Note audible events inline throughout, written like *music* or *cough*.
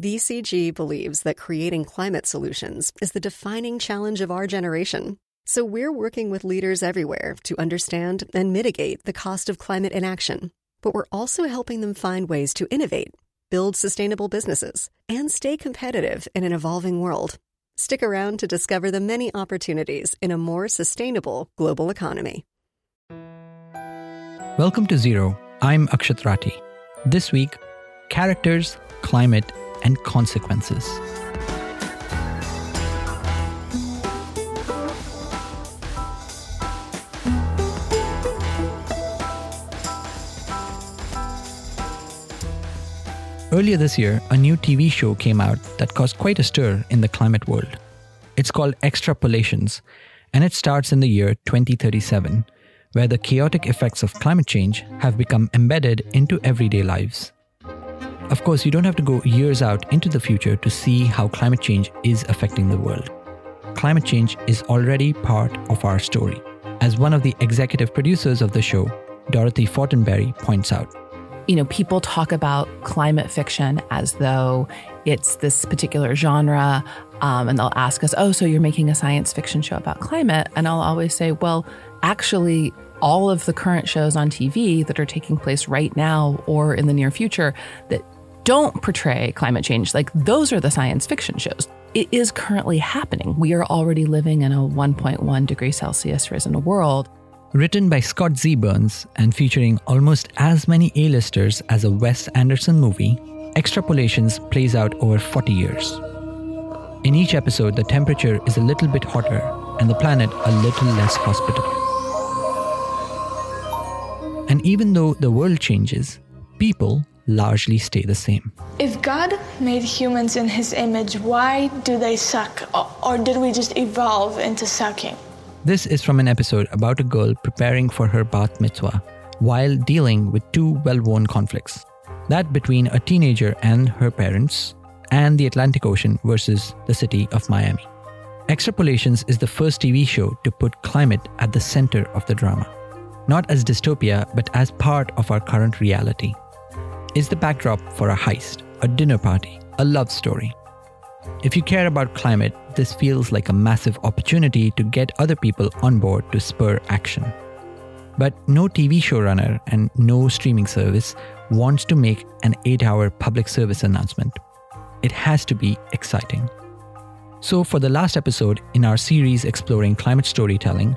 BCG believes that creating climate solutions is the defining challenge of our generation. So we're working with leaders everywhere to understand and mitigate the cost of climate inaction. But we're also helping them find ways to innovate, build sustainable businesses, and stay competitive in an evolving world. Stick around to discover the many opportunities in a more sustainable global economy. Welcome to Zero. I'm Akshat Rathi. This week, characters, climate, and consequences. Earlier this year, a new TV show came out that caused quite a stir in the climate world. It's called Extrapolations, and it starts in the year 2037, where the chaotic effects of climate change have become embedded into everyday lives. Of course, you don't have to go years out into the future to see how climate change is affecting the world. Climate change is already part of our story, as one of the executive producers of the show, Dorothy Fortenberry, points out. You know, people talk about climate fiction as though it's this particular genre, um, and they'll ask us, Oh, so you're making a science fiction show about climate? And I'll always say, Well, actually, all of the current shows on TV that are taking place right now or in the near future that don't portray climate change, like those are the science fiction shows. It is currently happening. We are already living in a 1.1 degree Celsius risen world. Written by Scott Z. Burns and featuring almost as many A-listers as a Wes Anderson movie, Extrapolations plays out over 40 years. In each episode, the temperature is a little bit hotter and the planet a little less hospitable. And even though the world changes, people largely stay the same. If God made humans in his image, why do they suck? Or did we just evolve into sucking? This is from an episode about a girl preparing for her bat mitzvah while dealing with two well worn conflicts that between a teenager and her parents, and the Atlantic Ocean versus the city of Miami. Extrapolations is the first TV show to put climate at the center of the drama, not as dystopia, but as part of our current reality is the backdrop for a heist, a dinner party, a love story. If you care about climate, this feels like a massive opportunity to get other people on board to spur action. But no TV showrunner and no streaming service wants to make an 8 hour public service announcement. It has to be exciting. So, for the last episode in our series exploring climate storytelling,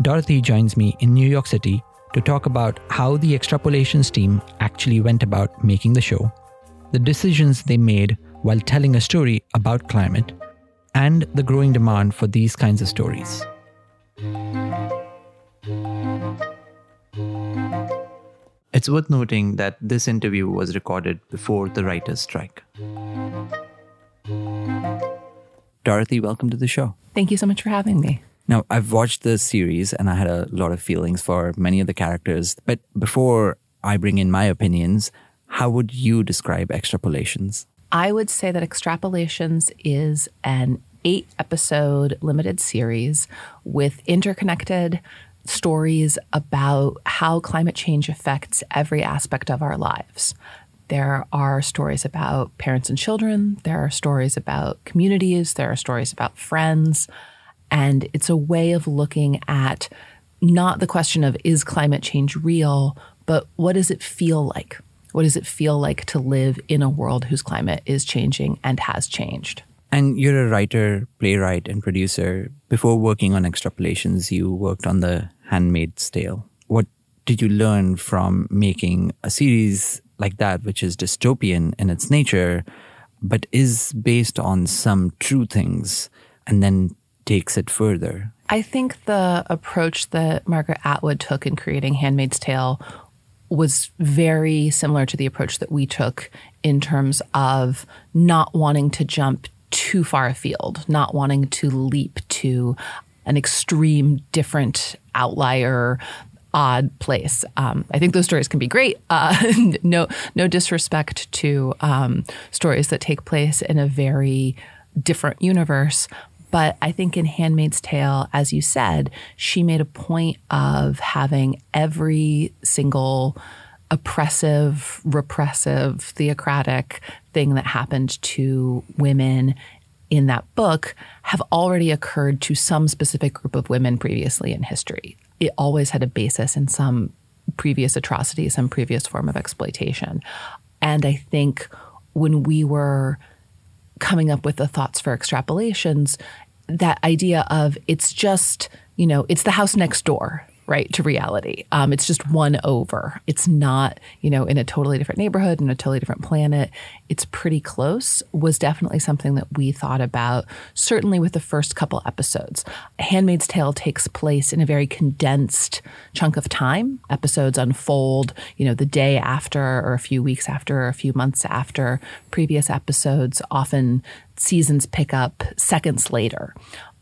Dorothy joins me in New York City to talk about how the extrapolations team actually went about making the show, the decisions they made while telling a story about climate, and the growing demand for these kinds of stories. It's worth noting that this interview was recorded before the writer's strike. Dorothy, welcome to the show. Thank you so much for having me. Now, I've watched the series and I had a lot of feelings for many of the characters. But before I bring in my opinions, how would you describe extrapolations? I would say that extrapolations is an eight episode limited series with interconnected stories about how climate change affects every aspect of our lives. There are stories about parents and children, there are stories about communities, there are stories about friends. And it's a way of looking at not the question of is climate change real, but what does it feel like? What does it feel like to live in a world whose climate is changing and has changed? And you're a writer, playwright, and producer. Before working on extrapolations, you worked on The Handmaid's Tale. What did you learn from making a series like that, which is dystopian in its nature, but is based on some true things, and then takes it further? I think the approach that Margaret Atwood took in creating Handmaid's Tale was very similar to the approach that we took in terms of not wanting to jump too far afield, not wanting to leap to an extreme, different outlier odd place. Um, I think those stories can be great. Uh, *laughs* no, no disrespect to um, stories that take place in a very different universe, but I think in Handmaid's Tale, as you said, she made a point of having every single oppressive, repressive, theocratic thing that happened to women in that book have already occurred to some specific group of women previously in history. It always had a basis in some previous atrocity, some previous form of exploitation. And I think when we were coming up with the thoughts for extrapolations, that idea of it's just, you know, it's the house next door right to reality. Um, it's just one over. It's not, you know, in a totally different neighborhood, in a totally different planet. It's pretty close. Was definitely something that we thought about. Certainly with the first couple episodes, *Handmaid's Tale* takes place in a very condensed chunk of time. Episodes unfold, you know, the day after, or a few weeks after, or a few months after previous episodes. Often seasons pick up seconds later.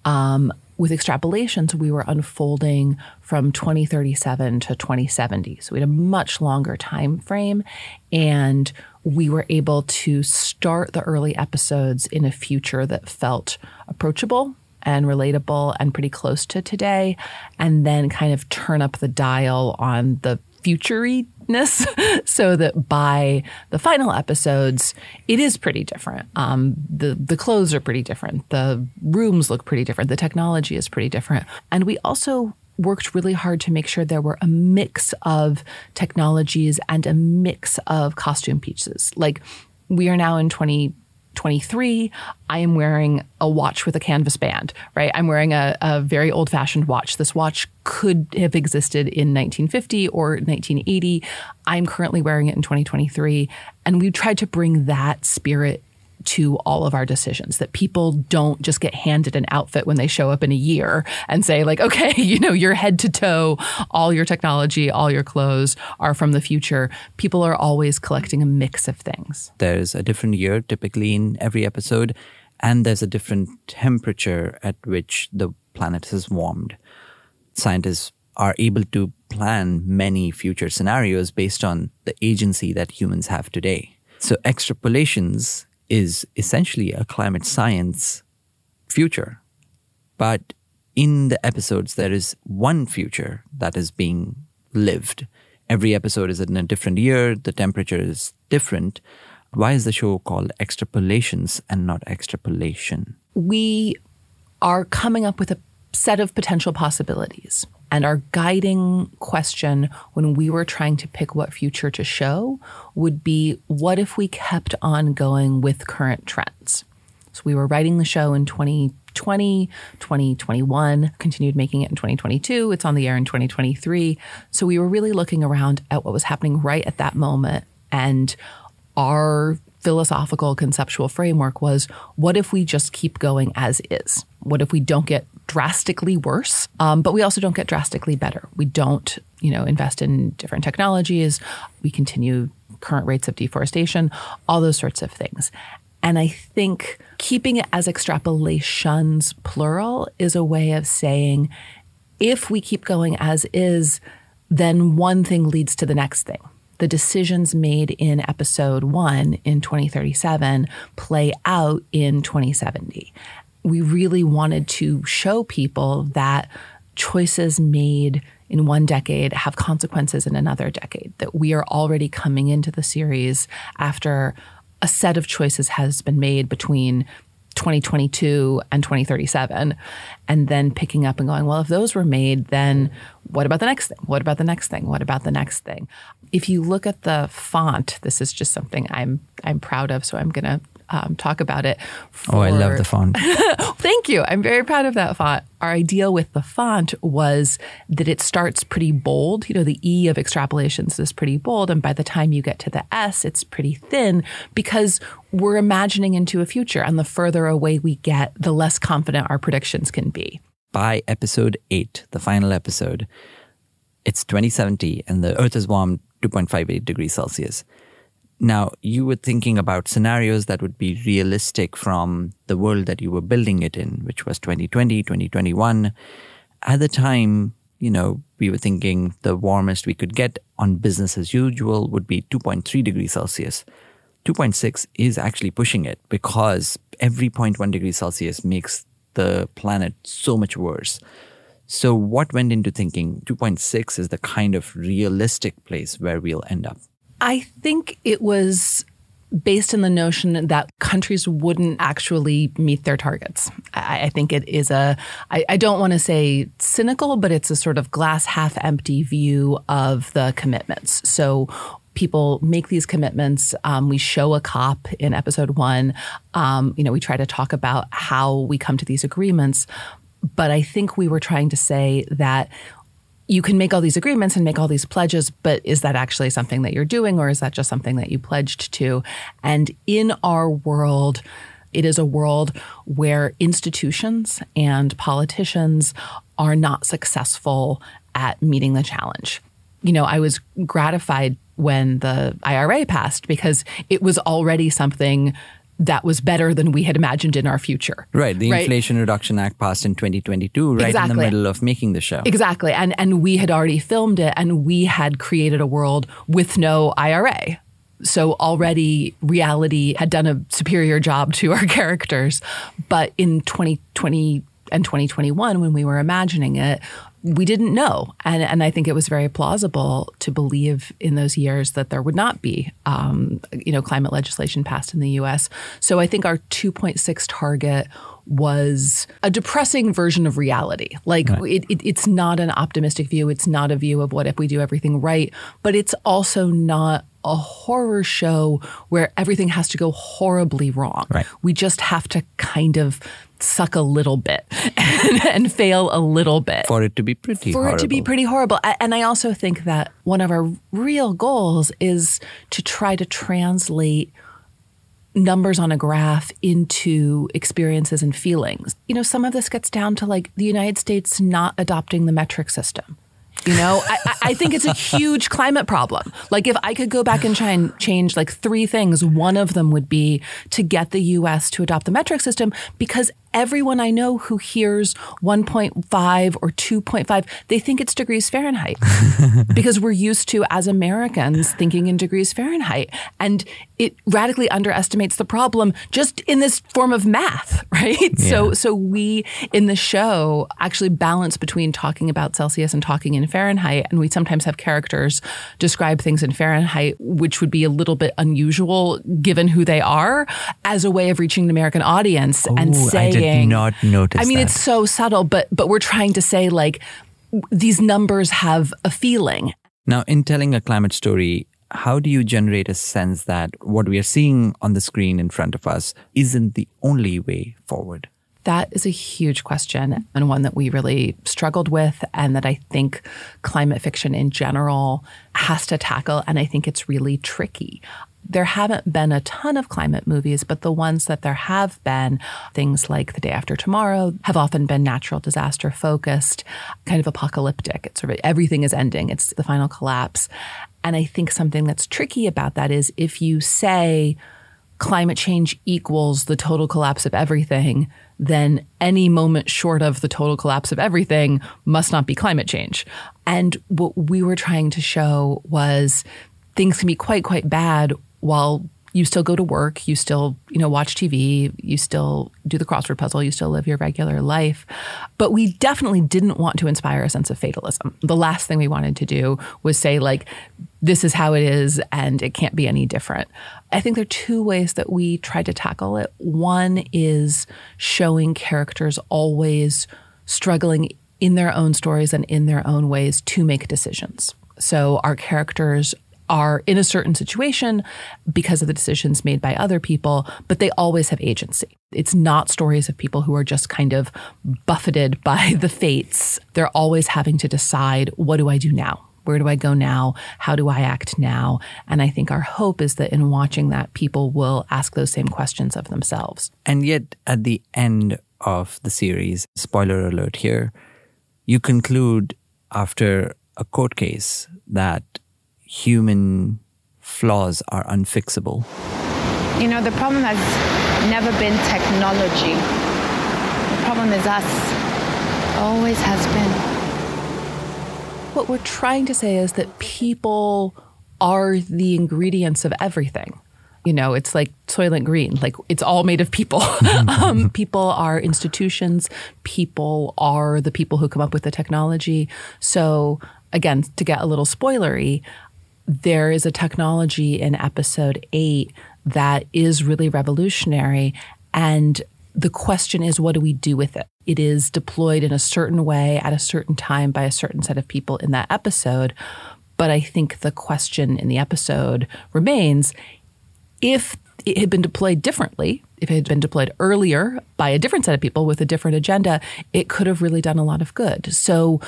Um, with extrapolations, we were unfolding from 2037 to 2070. So we had a much longer time frame and we were able to start the early episodes in a future that felt approachable and relatable and pretty close to today and then kind of turn up the dial on the futuriness *laughs* so that by the final episodes it is pretty different. Um, the the clothes are pretty different. The rooms look pretty different. The technology is pretty different. And we also worked really hard to make sure there were a mix of technologies and a mix of costume pieces. Like we are now in 20 23, I am wearing a watch with a canvas band, right? I'm wearing a, a very old fashioned watch. This watch could have existed in 1950 or 1980. I'm currently wearing it in 2023. And we tried to bring that spirit to all of our decisions that people don't just get handed an outfit when they show up in a year and say like okay *laughs* you know your head to toe all your technology all your clothes are from the future. People are always collecting a mix of things. There's a different year typically in every episode and there's a different temperature at which the planet has warmed. Scientists are able to plan many future scenarios based on the agency that humans have today. So extrapolations is essentially a climate science future. But in the episodes, there is one future that is being lived. Every episode is in a different year, the temperature is different. Why is the show called Extrapolations and not Extrapolation? We are coming up with a set of potential possibilities. And our guiding question when we were trying to pick what future to show would be what if we kept on going with current trends? So we were writing the show in 2020, 2021, continued making it in 2022. It's on the air in 2023. So we were really looking around at what was happening right at that moment. And our philosophical conceptual framework was what if we just keep going as is? What if we don't get drastically worse, um, but we also don't get drastically better? We don't, you know, invest in different technologies. We continue current rates of deforestation, all those sorts of things. And I think keeping it as extrapolations, plural, is a way of saying if we keep going as is, then one thing leads to the next thing the decisions made in episode one in 2037 play out in 2070. We really wanted to show people that choices made in one decade have consequences in another decade, that we are already coming into the series after a set of choices has been made between 2022 and 2037 and then picking up and going well if those were made then what about the next thing? What about the next thing? What about the next thing? If you look at the font this is just something i'm i'm proud of so i'm going to um, talk about it. For... Oh, I love the font. *laughs* Thank you. I'm very proud of that font. Our idea with the font was that it starts pretty bold. You know, the E of extrapolations is pretty bold. And by the time you get to the S, it's pretty thin because we're imagining into a future. And the further away we get, the less confident our predictions can be. By episode eight, the final episode, it's 2070 and the Earth is warmed 2.58 degrees Celsius. Now, you were thinking about scenarios that would be realistic from the world that you were building it in, which was 2020, 2021. At the time, you know, we were thinking the warmest we could get on business as usual would be 2.3 degrees Celsius. 2.6 is actually pushing it because every 0.1 degree Celsius makes the planet so much worse. So, what went into thinking 2.6 is the kind of realistic place where we'll end up? I think it was based in the notion that countries wouldn't actually meet their targets. I, I think it is a, I, I don't want to say cynical, but it's a sort of glass half empty view of the commitments. So people make these commitments. Um, we show a COP in episode one. Um, you know, we try to talk about how we come to these agreements. But I think we were trying to say that you can make all these agreements and make all these pledges, but is that actually something that you're doing or is that just something that you pledged to? And in our world, it is a world where institutions and politicians are not successful at meeting the challenge. You know, I was gratified when the IRA passed because it was already something that was better than we had imagined in our future. Right. The right? Inflation Reduction Act passed in 2022, right exactly. in the middle of making the show. Exactly. And and we had already filmed it and we had created a world with no IRA. So already reality had done a superior job to our *laughs* characters. But in 2020 and 2021 when we were imagining it, we didn't know. And, and I think it was very plausible to believe in those years that there would not be, um, you know, climate legislation passed in the U.S. So I think our 2.6 target was a depressing version of reality. Like right. it, it, it's not an optimistic view. It's not a view of what if we do everything right, but it's also not a horror show where everything has to go horribly wrong. Right. We just have to kind of suck a little bit *laughs* and, and, fail a little bit for it to be pretty for horrible. it to be pretty horrible and i also think that one of our real goals is to try to translate numbers on a graph into experiences and feelings you know some of this gets down to like the united states not adopting the metric system you know, I, I, think it's a huge climate problem. Like, if I could go back and try and change like three things, one of them would be to get the US to adopt the metric system because everyone I know who hears 1.5 or 2.5, they think it's degrees Fahrenheit *laughs* because we're used to, as Americans, thinking in degrees Fahrenheit. And it radically underestimates the problem just in this form of math, *laughs* right? Yeah. So, so we in the show actually balance between talking about Celsius and talking in Fahrenheit. And we sometimes have characters describe things in Fahrenheit, which would be a little bit unusual given who they are as a way of reaching an American audience Ooh, and saying, did not notice. I mean, that. it's so subtle, but but we're trying to say like these numbers have a feeling. Now, in telling a climate story, how do you generate a sense that what we are seeing on the screen in front of us isn't the only way forward? That is a huge question and one that we really struggled with, and that I think climate fiction in general has to tackle. And I think it's really tricky there haven't been a ton of climate movies, but the ones that there have been, things like The Day After Tomorrow, have often been natural disaster focused, kind of apocalyptic. It's sort of everything is ending, it's the final collapse. And I think something that's tricky about that is if you say climate change equals the total collapse of everything, then any moment short of the total collapse of everything must not be climate change. And what we were trying to show was things can be quite, quite bad while you still go to work, you still, you know, watch TV, you still do the crossword puzzle, you still live your regular life. But we definitely didn't want to inspire a sense of fatalism. The last thing we wanted to do was say like this is how it is and it can't be any different. I think there are two ways that we tried to tackle it. One is showing characters always struggling in their own stories and in their own ways to make decisions. So our characters are in a certain situation because of the decisions made by other people, but they always have agency. It's not stories of people who are just kind of buffeted *laughs* by the fates. They're always having to decide what do I do now? Where do I go now? How do I act now? And I think our hope is that in watching that, people will ask those same questions of themselves. And yet, at the end of the series, spoiler alert here, you conclude after a court case that human flaws are unfixable? You know, the problem has never been technology. The problem is us. Always has been. What we're trying to say is that people are the ingredients of everything. You know, it's like Soylent Green. Like it's all made of people. *laughs* um, *laughs* people are institutions. People are the people who come up with the technology. So again, to get a little spoilery, there is a technology in episode eight that is really revolutionary. And the question is, what do we do with it? It is deployed in a certain way at a certain time by a certain set of people in that episode. But I think the question in the episode remains if it had been deployed differently, if it had been deployed earlier by a different set of people with a different agenda, it could have really done a lot of good. So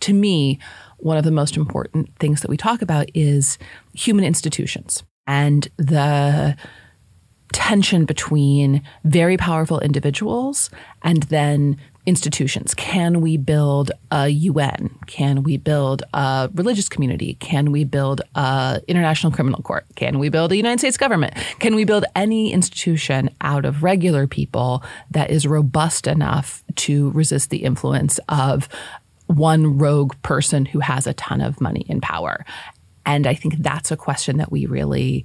to me, one of the most important things that we talk about is human institutions and the tension between very powerful individuals and then institutions. Can we build a UN? Can we build a religious community? Can we build a international criminal court? Can we build a United States government? Can we build any institution out of regular people that is robust enough to resist the influence of one rogue person who has a ton of money and power? And I think that's a question that we really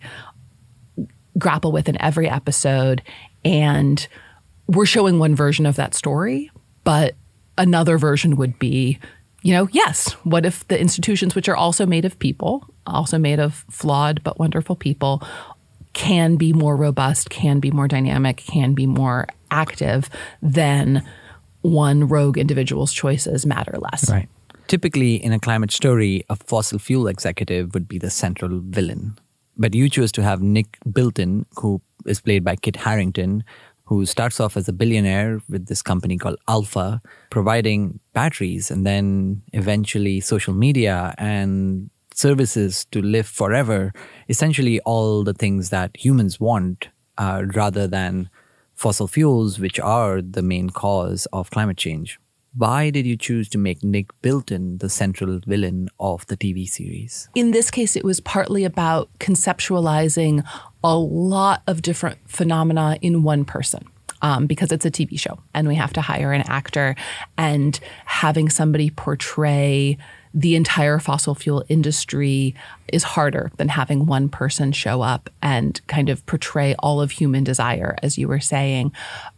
grapple with in every episode. And we're showing one version of that story, but another version would be, you know, yes, what if the institutions, which are also made of people, also made of flawed but wonderful people, can be more robust, can be more dynamic, can be more active than one rogue individual's choices matter less. Right. Typically, in a climate story, a fossil fuel executive would be the central villain. But you chose to have Nick Bilton, who is played by Kit Harington, who starts off as a billionaire with this company called Alpha, providing batteries and then eventually social media and services to live forever. Essentially, all the things that humans want uh, rather than fossil fuels, which are the main cause of climate change. Why did you choose to make Nick Bilton the central villain of the TV series? In this case, it was partly about conceptualizing a lot of different phenomena in one person. Um, because it's a TV show and we have to hire an actor and having somebody portray the entire fossil fuel industry is harder than having one person show up and kind of portray all of human desire, as you were saying.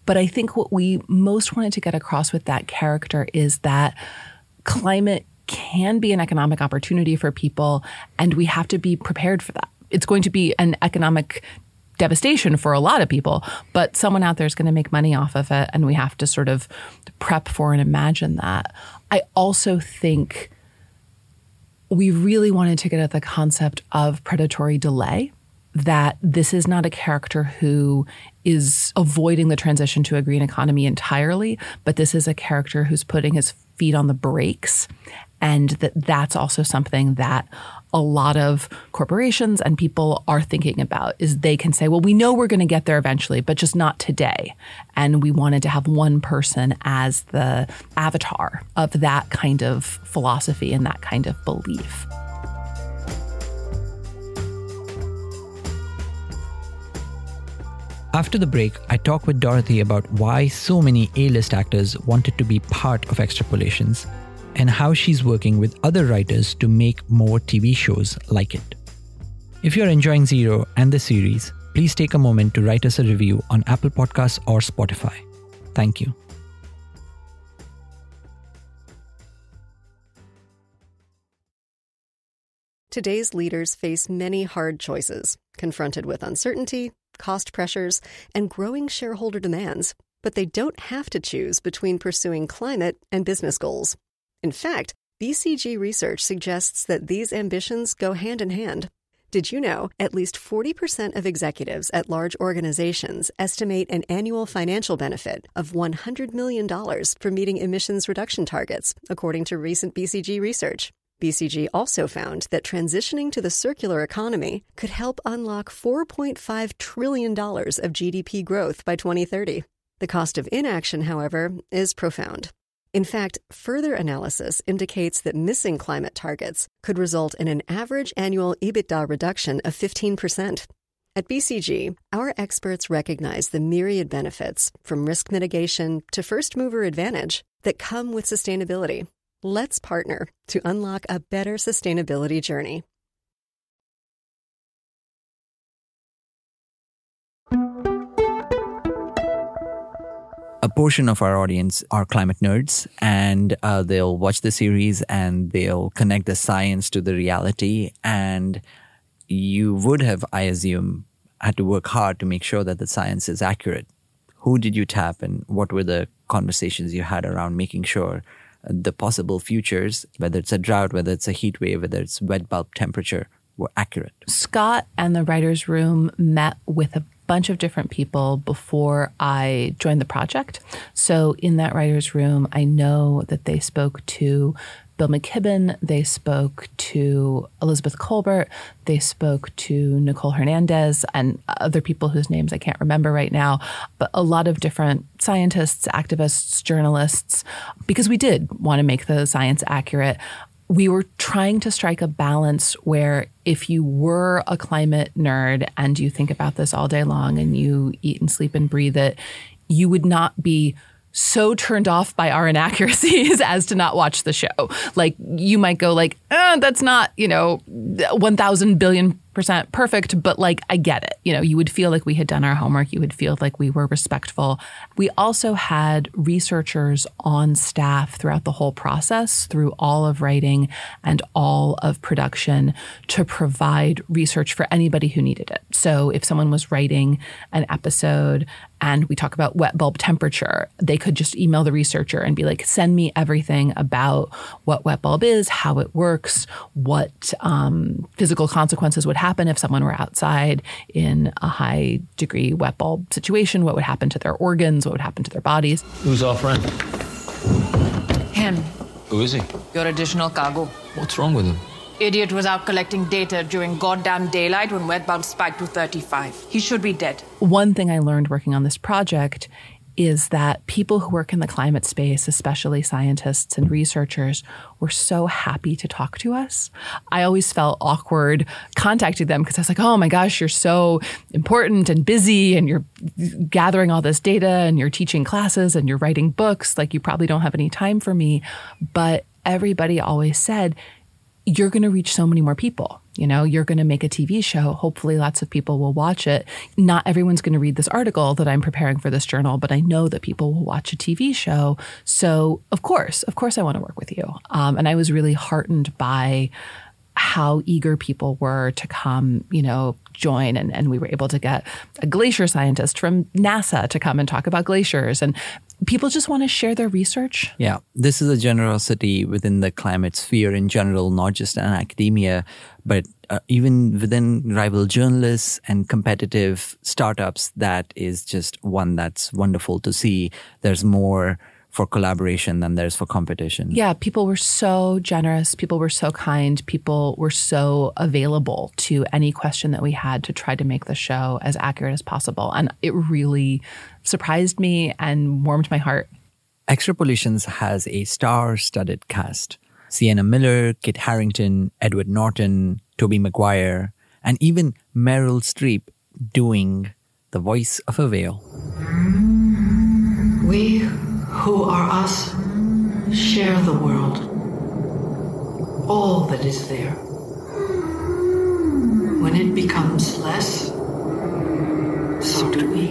But I think what we most wanted to get across with that character is that climate can be an economic opportunity for people, and we have to be prepared for that. It's going to be an economic devastation for a lot of people, but someone out there is going to make money off of it, and we have to sort of prep for and imagine that. I also think we really wanted to get at the concept of predatory delay. That this is not a character who is avoiding the transition to a green economy entirely, but this is a character who's putting his feet on the brakes. And that that's also something that a lot of corporations and people are thinking about is they can say, well, we know we're going to get there eventually, but just not today. And we wanted to have one person as the avatar of that kind of philosophy and that kind of belief. After the break, I talk with Dorothy about why so many A list actors wanted to be part of Extrapolations and how she's working with other writers to make more TV shows like it. If you're enjoying Zero and the series, please take a moment to write us a review on Apple Podcasts or Spotify. Thank you. Today's leaders face many hard choices, confronted with uncertainty, cost pressures, and growing shareholder demands. But they don't have to choose between pursuing climate and business goals. In fact, BCG research suggests that these ambitions go hand in hand. Did you know at least 40% of executives at large organizations estimate an annual financial benefit of $100 million for meeting emissions reduction targets, according to recent BCG research? BCG also found that transitioning to the circular economy could help unlock $4.5 trillion of GDP growth by 2030. The cost of inaction, however, is profound. In fact, further analysis indicates that missing climate targets could result in an average annual EBITDA reduction of 15%. At BCG, our experts recognize the myriad benefits, from risk mitigation to first mover advantage, that come with sustainability. Let's partner to unlock a better sustainability journey. A portion of our audience are climate nerds and uh, they'll watch the series and they'll connect the science to the reality. And you would have, I assume, had to work hard to make sure that the science is accurate. Who did you tap and what were the conversations you had around making sure the possible futures, whether it's a drought, whether it's a heat wave, whether it's wet bulb temperature, were accurate? Scott and the writer's room met with a bunch of different people before I joined the project. So in that writer's room, I know that they spoke to Bill McKibben, they spoke to Elizabeth Kolbert, they spoke to Nicole Hernandez, and other people whose names I can't remember right now, but a lot of different scientists, activists, journalists, because we did want to make the science accurate we were trying to strike a balance where if you were a climate nerd and you think about this all day long and you eat and sleep and breathe it, you would not be so turned off by our *laughs* inaccuracies as to not watch the show. Like you might go like, eh, that's not, you know, 1000 billion percent perfect, but like I get it. You know, you would feel like we had done our homework. You would feel like we were respectful. We also had researchers on staff throughout the whole process, through all of writing and all of production to provide research for anybody who needed it. So if someone was writing an episode and we talk about wet bulb temperature, they could just email the researcher and be like, send me everything about what wet bulb is, how it works, what um, physical consequences would happen if someone were outside in a high degree wet bulb situation, what would happen to their organs, what would happen to their bodies. Who's our friend? Him. Who is he? Your additional cargo. What's wrong with him? Idiot was out collecting data during goddamn daylight when wet bulb spiked to 35. He should be dead. One thing I learned working on this project is that people who work in the climate space, especially scientists and researchers, were so happy to talk to us. I always felt awkward contacting them because I was like, oh my gosh, you're so important and busy and you're gathering all this data and you're teaching classes and you're writing books. Like, you probably don't have any time for me. But everybody always said, you're going to reach so many more people. You know, you're going to make a TV show. Hopefully, lots of people will watch it. Not everyone's going to read this article that I'm preparing for this journal, but I know that people will watch a TV show. So, of course, of course, I want to work with you. Um, and I was really heartened by how eager people were to come, you know, join. And, and we were able to get a glacier scientist from NASA to come and talk about glaciers. And people just want to share their research. Yeah, this is a generosity within the climate sphere in general, not just in academia, but uh, even within rival journalists and competitive startups. That is just one that's wonderful to see. There's more for collaboration than there's for competition. Yeah, people were so generous. People were so kind. People were so available to any question that we had to try to make the show as accurate as possible. And it really surprised me and warmed my heart. Extrapolations has a star studded cast Sienna Miller, Kit Harington, Edward Norton, Tobey Maguire, and even Meryl Streep doing the voice of a whale. We who are us share the world, all that is there. When it becomes less, so do we.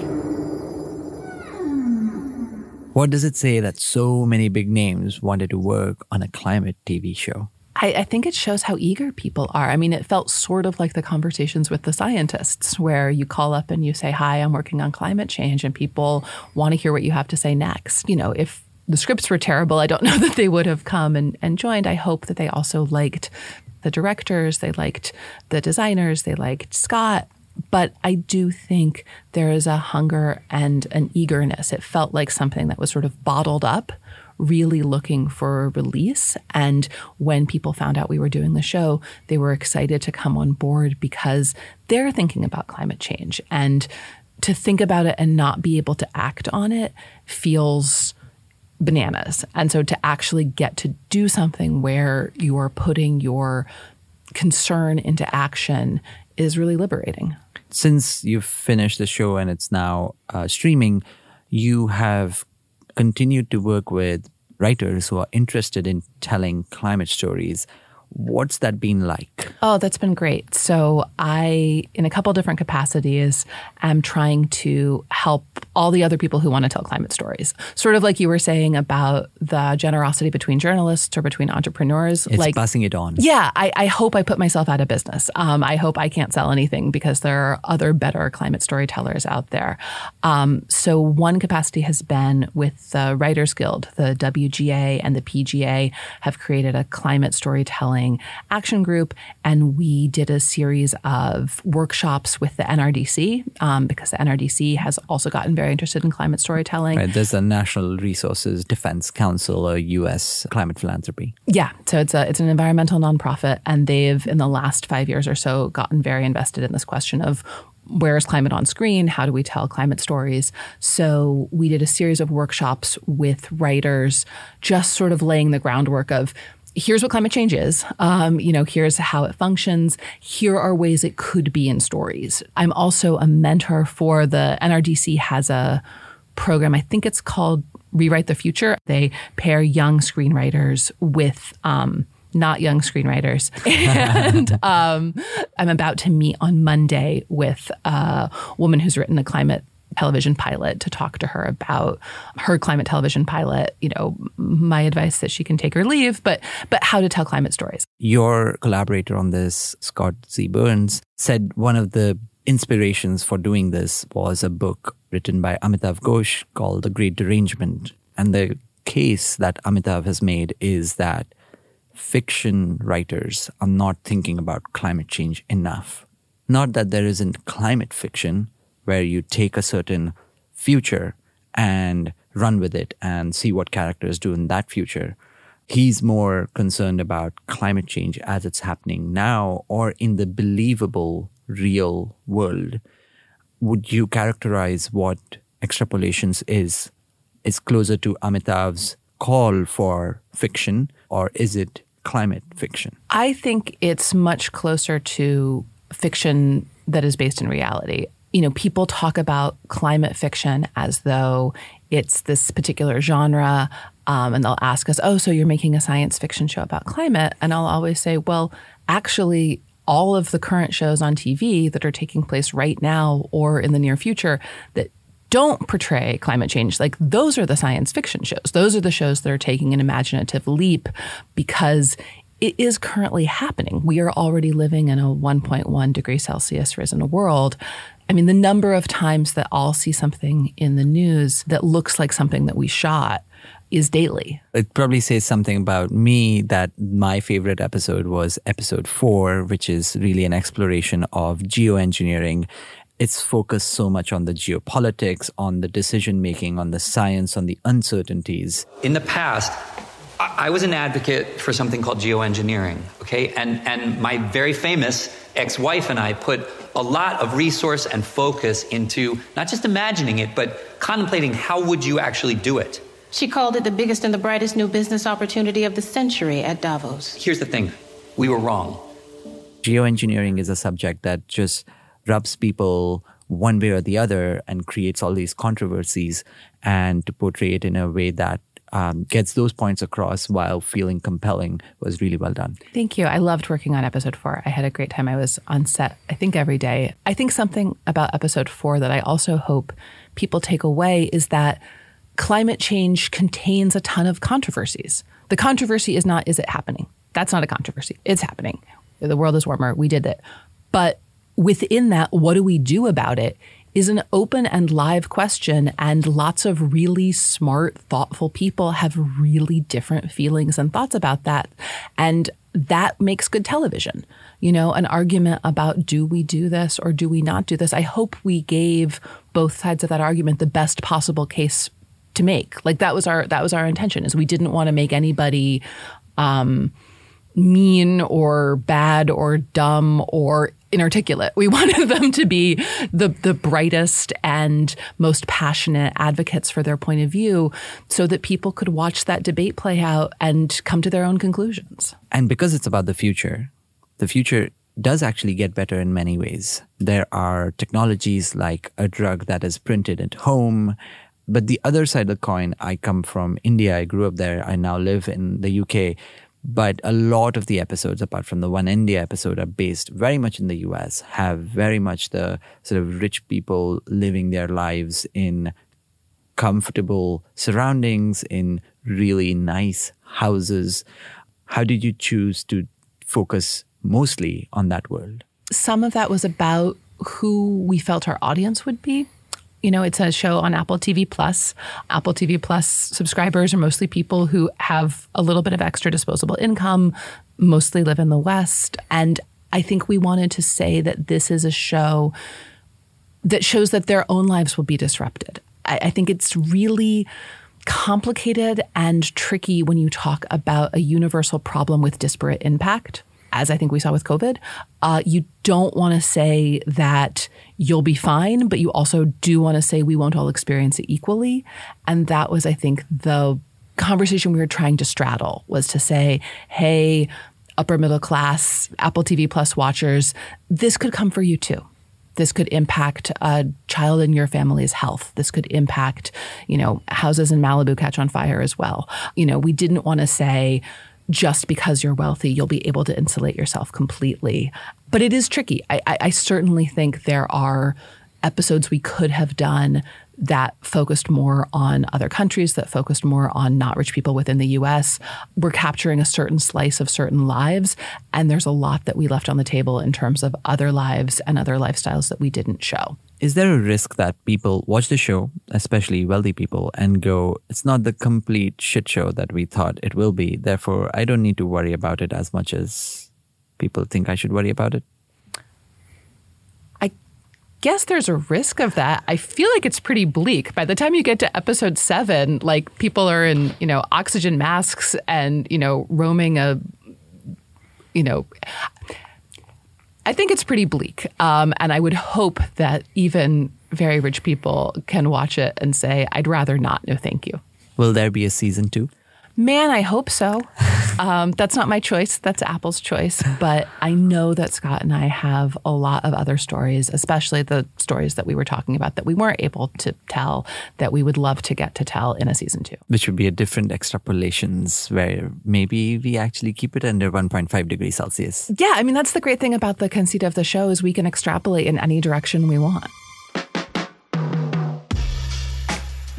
What does it say that so many big names wanted to work on a climate TV show? I, I, think it shows how eager people are. I mean, it felt sort of like the conversations with the scientists, where you call up and you say, Hi, I'm working on climate change, and people want to hear what you have to say next. You know, if the scripts were terrible. I don't *laughs* know that they would have come and, and joined. I hope that they also liked the directors, they liked the designers, they liked Scott. But I do think there is a hunger and an eagerness. It felt like something that was sort of bottled up, really looking for release. And when people found out we were doing the show, they were excited to come on board because they're thinking about climate change. And to think about it and not be able to act on it feels bananas. And so to actually get to do something where you are putting your concern into action is really liberating. Since you've finished the show and it's now uh, streaming, you have continued to work with writers who are interested in telling climate stories. What's that been like? Oh, that's been great. So, I, in a couple different capacities, am trying to help all the other people who want to tell climate stories. Sort of like you were saying about the generosity between journalists or between entrepreneurs. It's like passing it on. Yeah, I, I hope I put myself out of business. Um, I hope I can't sell anything because there are other better climate storytellers out there. Um, so, one capacity has been with the Writers Guild, the WGA and the PGA have created a climate storytelling action group, and we did a series of workshops with the NRDC um, because the NRDC has also gotten very interested in climate storytelling. Right, there's the Natural Resources Defense Council, or U.S. climate philanthropy. Yeah, so it's a it's an environmental nonprofit, and they've in the last five years or so gotten very invested in this question of where is climate on screen? How do we tell climate stories? So we did a series of workshops with writers, just sort of laying the groundwork of here's what climate change is. Um, you know, here's how it functions. Here are ways it could be in stories. I'm also a mentor for the NRDC has a program. I think it's called Rewrite the Future. They pair young screenwriters with um, not young screenwriters. *laughs* and um, I'm about to meet on Monday with a woman who's written a climate television pilot to talk to her about her climate television pilot you know my advice that she can take or leave but but how to tell climate stories. Your collaborator on this scott z burns said one of the inspirations for doing this was a book written by amitav ghosh called the great derangement. And the case that amitav has made is that fiction writers are not thinking about climate change enough. Not that there isn't climate fiction where you take a certain future and run with it and see what characters do in that future. He's more concerned about climate change as it's happening now or in the believable real world. Would you characterize what extrapolations is? Is closer to Amitav's call for fiction or is it climate fiction? I think it's much closer to fiction that is based in reality you know, people talk about climate fiction as though it's this particular genre. Um, and they'll ask us, oh, so you're making a science fiction show about climate. And I'll always say, well, actually, all of the current shows on TV that are taking place right now or in the near future that don't portray climate change, like those are the science fiction shows. Those are the shows that are taking an imaginative leap because it is currently happening. We are already living in a 1.1 degree Celsius risen world. I mean, the number of times that I'll see something in the news that looks like something that we shot is daily. It probably says something about me that my favorite episode was episode four, which is really an exploration of geoengineering. It's focused so much on the geopolitics, on the decision making, on the science, on the uncertainties. In the past, I was an advocate for something called geoengineering, okay? And, and my very famous ex wife and I put a lot of resource and focus into not just imagining it, but contemplating how would you actually do it. She called it the biggest and the brightest new business opportunity of the century at Davos. Here's the thing we were wrong. Geoengineering is a subject that just rubs people one way or the other and creates all these controversies. And to portray it in a way that um, gets those points across while feeling compelling was really well done. Thank you. I loved working on episode four. I had a great time. I was on set, I think, every day. I think something about episode four that I also hope people take away is that climate change contains a ton of controversies. The controversy is not, is it happening? That's not a controversy. It's happening. The world is warmer. We did it. But within that, what do we do about it is an open and live question. And lots of really smart, thoughtful people have really different feelings and thoughts about that. And that makes good television. You know, an argument about do we do this or do we not do this? I hope we gave both sides of that argument the best possible case to make. Like that was our that was our intention is we didn't want to make anybody um, mean or bad or dumb or inarticulate. We *laughs* wanted them to be the the brightest and most passionate advocates for their point of view so that people could watch that debate play out and come to their own conclusions. And because it's about the future, the future does actually get better in many ways. There are technologies like a drug that is printed at home. But the other side of the coin, I come from India. I grew up there. I now live in the UK But a lot of the episodes, apart from the one India episode, are based very much in the US, have very much the sort of rich people living their lives in comfortable surroundings, in really nice houses. How did you choose to focus mostly on that world? Some of that was about who we felt our audience would be. You know, it's a show on Apple TV Plus. Apple TV Plus subscribers are mostly people who have a little bit of extra disposable income, mostly live in the West. And I think we wanted to say that this is a show that shows that their own lives will be disrupted. I, I think it's really complicated and tricky when you talk about a universal problem with disparate impact as I think we saw with COVID, uh, you don't want to say that you'll be fine, but you also do want to say we won't all experience it equally. And that was, I think, the conversation we were trying to straddle was to say, hey, upper middle class Apple TV Plus watchers, this could come for you too. This could impact a child in your family's health. This could impact, you know, houses in Malibu catch on fire as well. You know, we didn't want to say, just because you're wealthy, you'll be able to insulate yourself completely. But it is tricky. I, I, I certainly think there are episodes we could have done that focused more on other countries, that focused more on not rich people within the US. We're capturing a certain slice of certain lives. And there's a lot that we left on the table in terms of other lives and other lifestyles that we didn't show. Is there a risk that people watch the show, especially wealthy people, and go, it's not the complete shit show that we thought it will be. Therefore, I don't need to worry about it as much as people think I should worry about it? I guess there's a risk of that. I feel like it's pretty bleak. By the time you get to episode seven, like people are in, you know, oxygen masks and, you know, roaming a, you know, I think it's pretty bleak. Um, and I would hope that even very rich people can watch it and say, I'd rather not. No, thank you. Will there be a season two? Man, I hope so. Um, that's not my choice. That's Apple's choice. But I know that Scott and I have a lot of other stories, especially the stories that we were talking about that we weren't able to tell that we would love to get to tell in a season two. Which would be a different extrapolations where maybe we actually keep it under 1.5 degrees Celsius. Yeah. I mean, that's the great thing about the conceit of the show is we can extrapolate in any direction we want.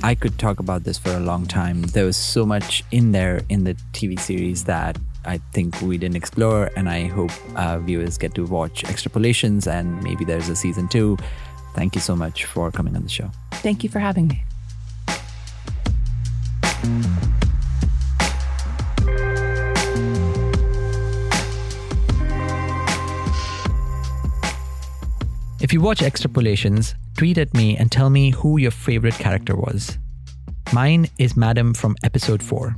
I could talk about this for a long time. There was so much in there in the TV series that I think we didn't explore, and I hope uh, viewers get to watch Extrapolations and maybe there's a season two. Thank you so much for coming on the show. Thank you for having me. If you watch Extrapolations, tweet at me and tell me who your favorite character was. Mine is Madam from episode 4.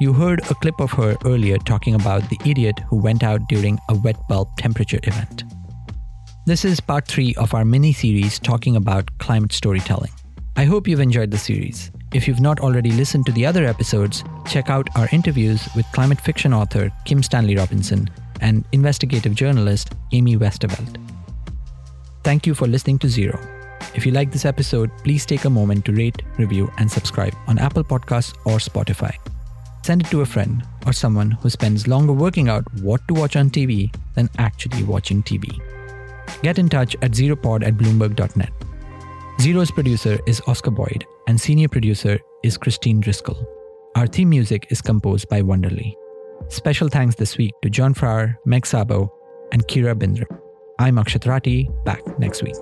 You heard a clip of her earlier talking about the idiot who went out during a wet bulb temperature event. This is part 3 of our mini series talking about climate storytelling. I hope you've enjoyed the series. If you've not already listened to the other episodes, check out our interviews with climate fiction author Kim Stanley Robinson and investigative journalist Amy Westervelt. Thank you for listening to Zero. If you like this episode, please take a moment to rate, review, and subscribe on Apple Podcasts or Spotify. Send it to a friend or someone who spends longer working out what to watch on TV than actually watching TV. Get in touch at zeropod at bloomberg.net. Zero's producer is Oscar Boyd, and senior producer is Christine Driscoll. Our theme music is composed by Wonderly. Special thanks this week to John Fraher, Meg Szabo, and Kira Bindrim. I'm Akshat Rathi, back next week.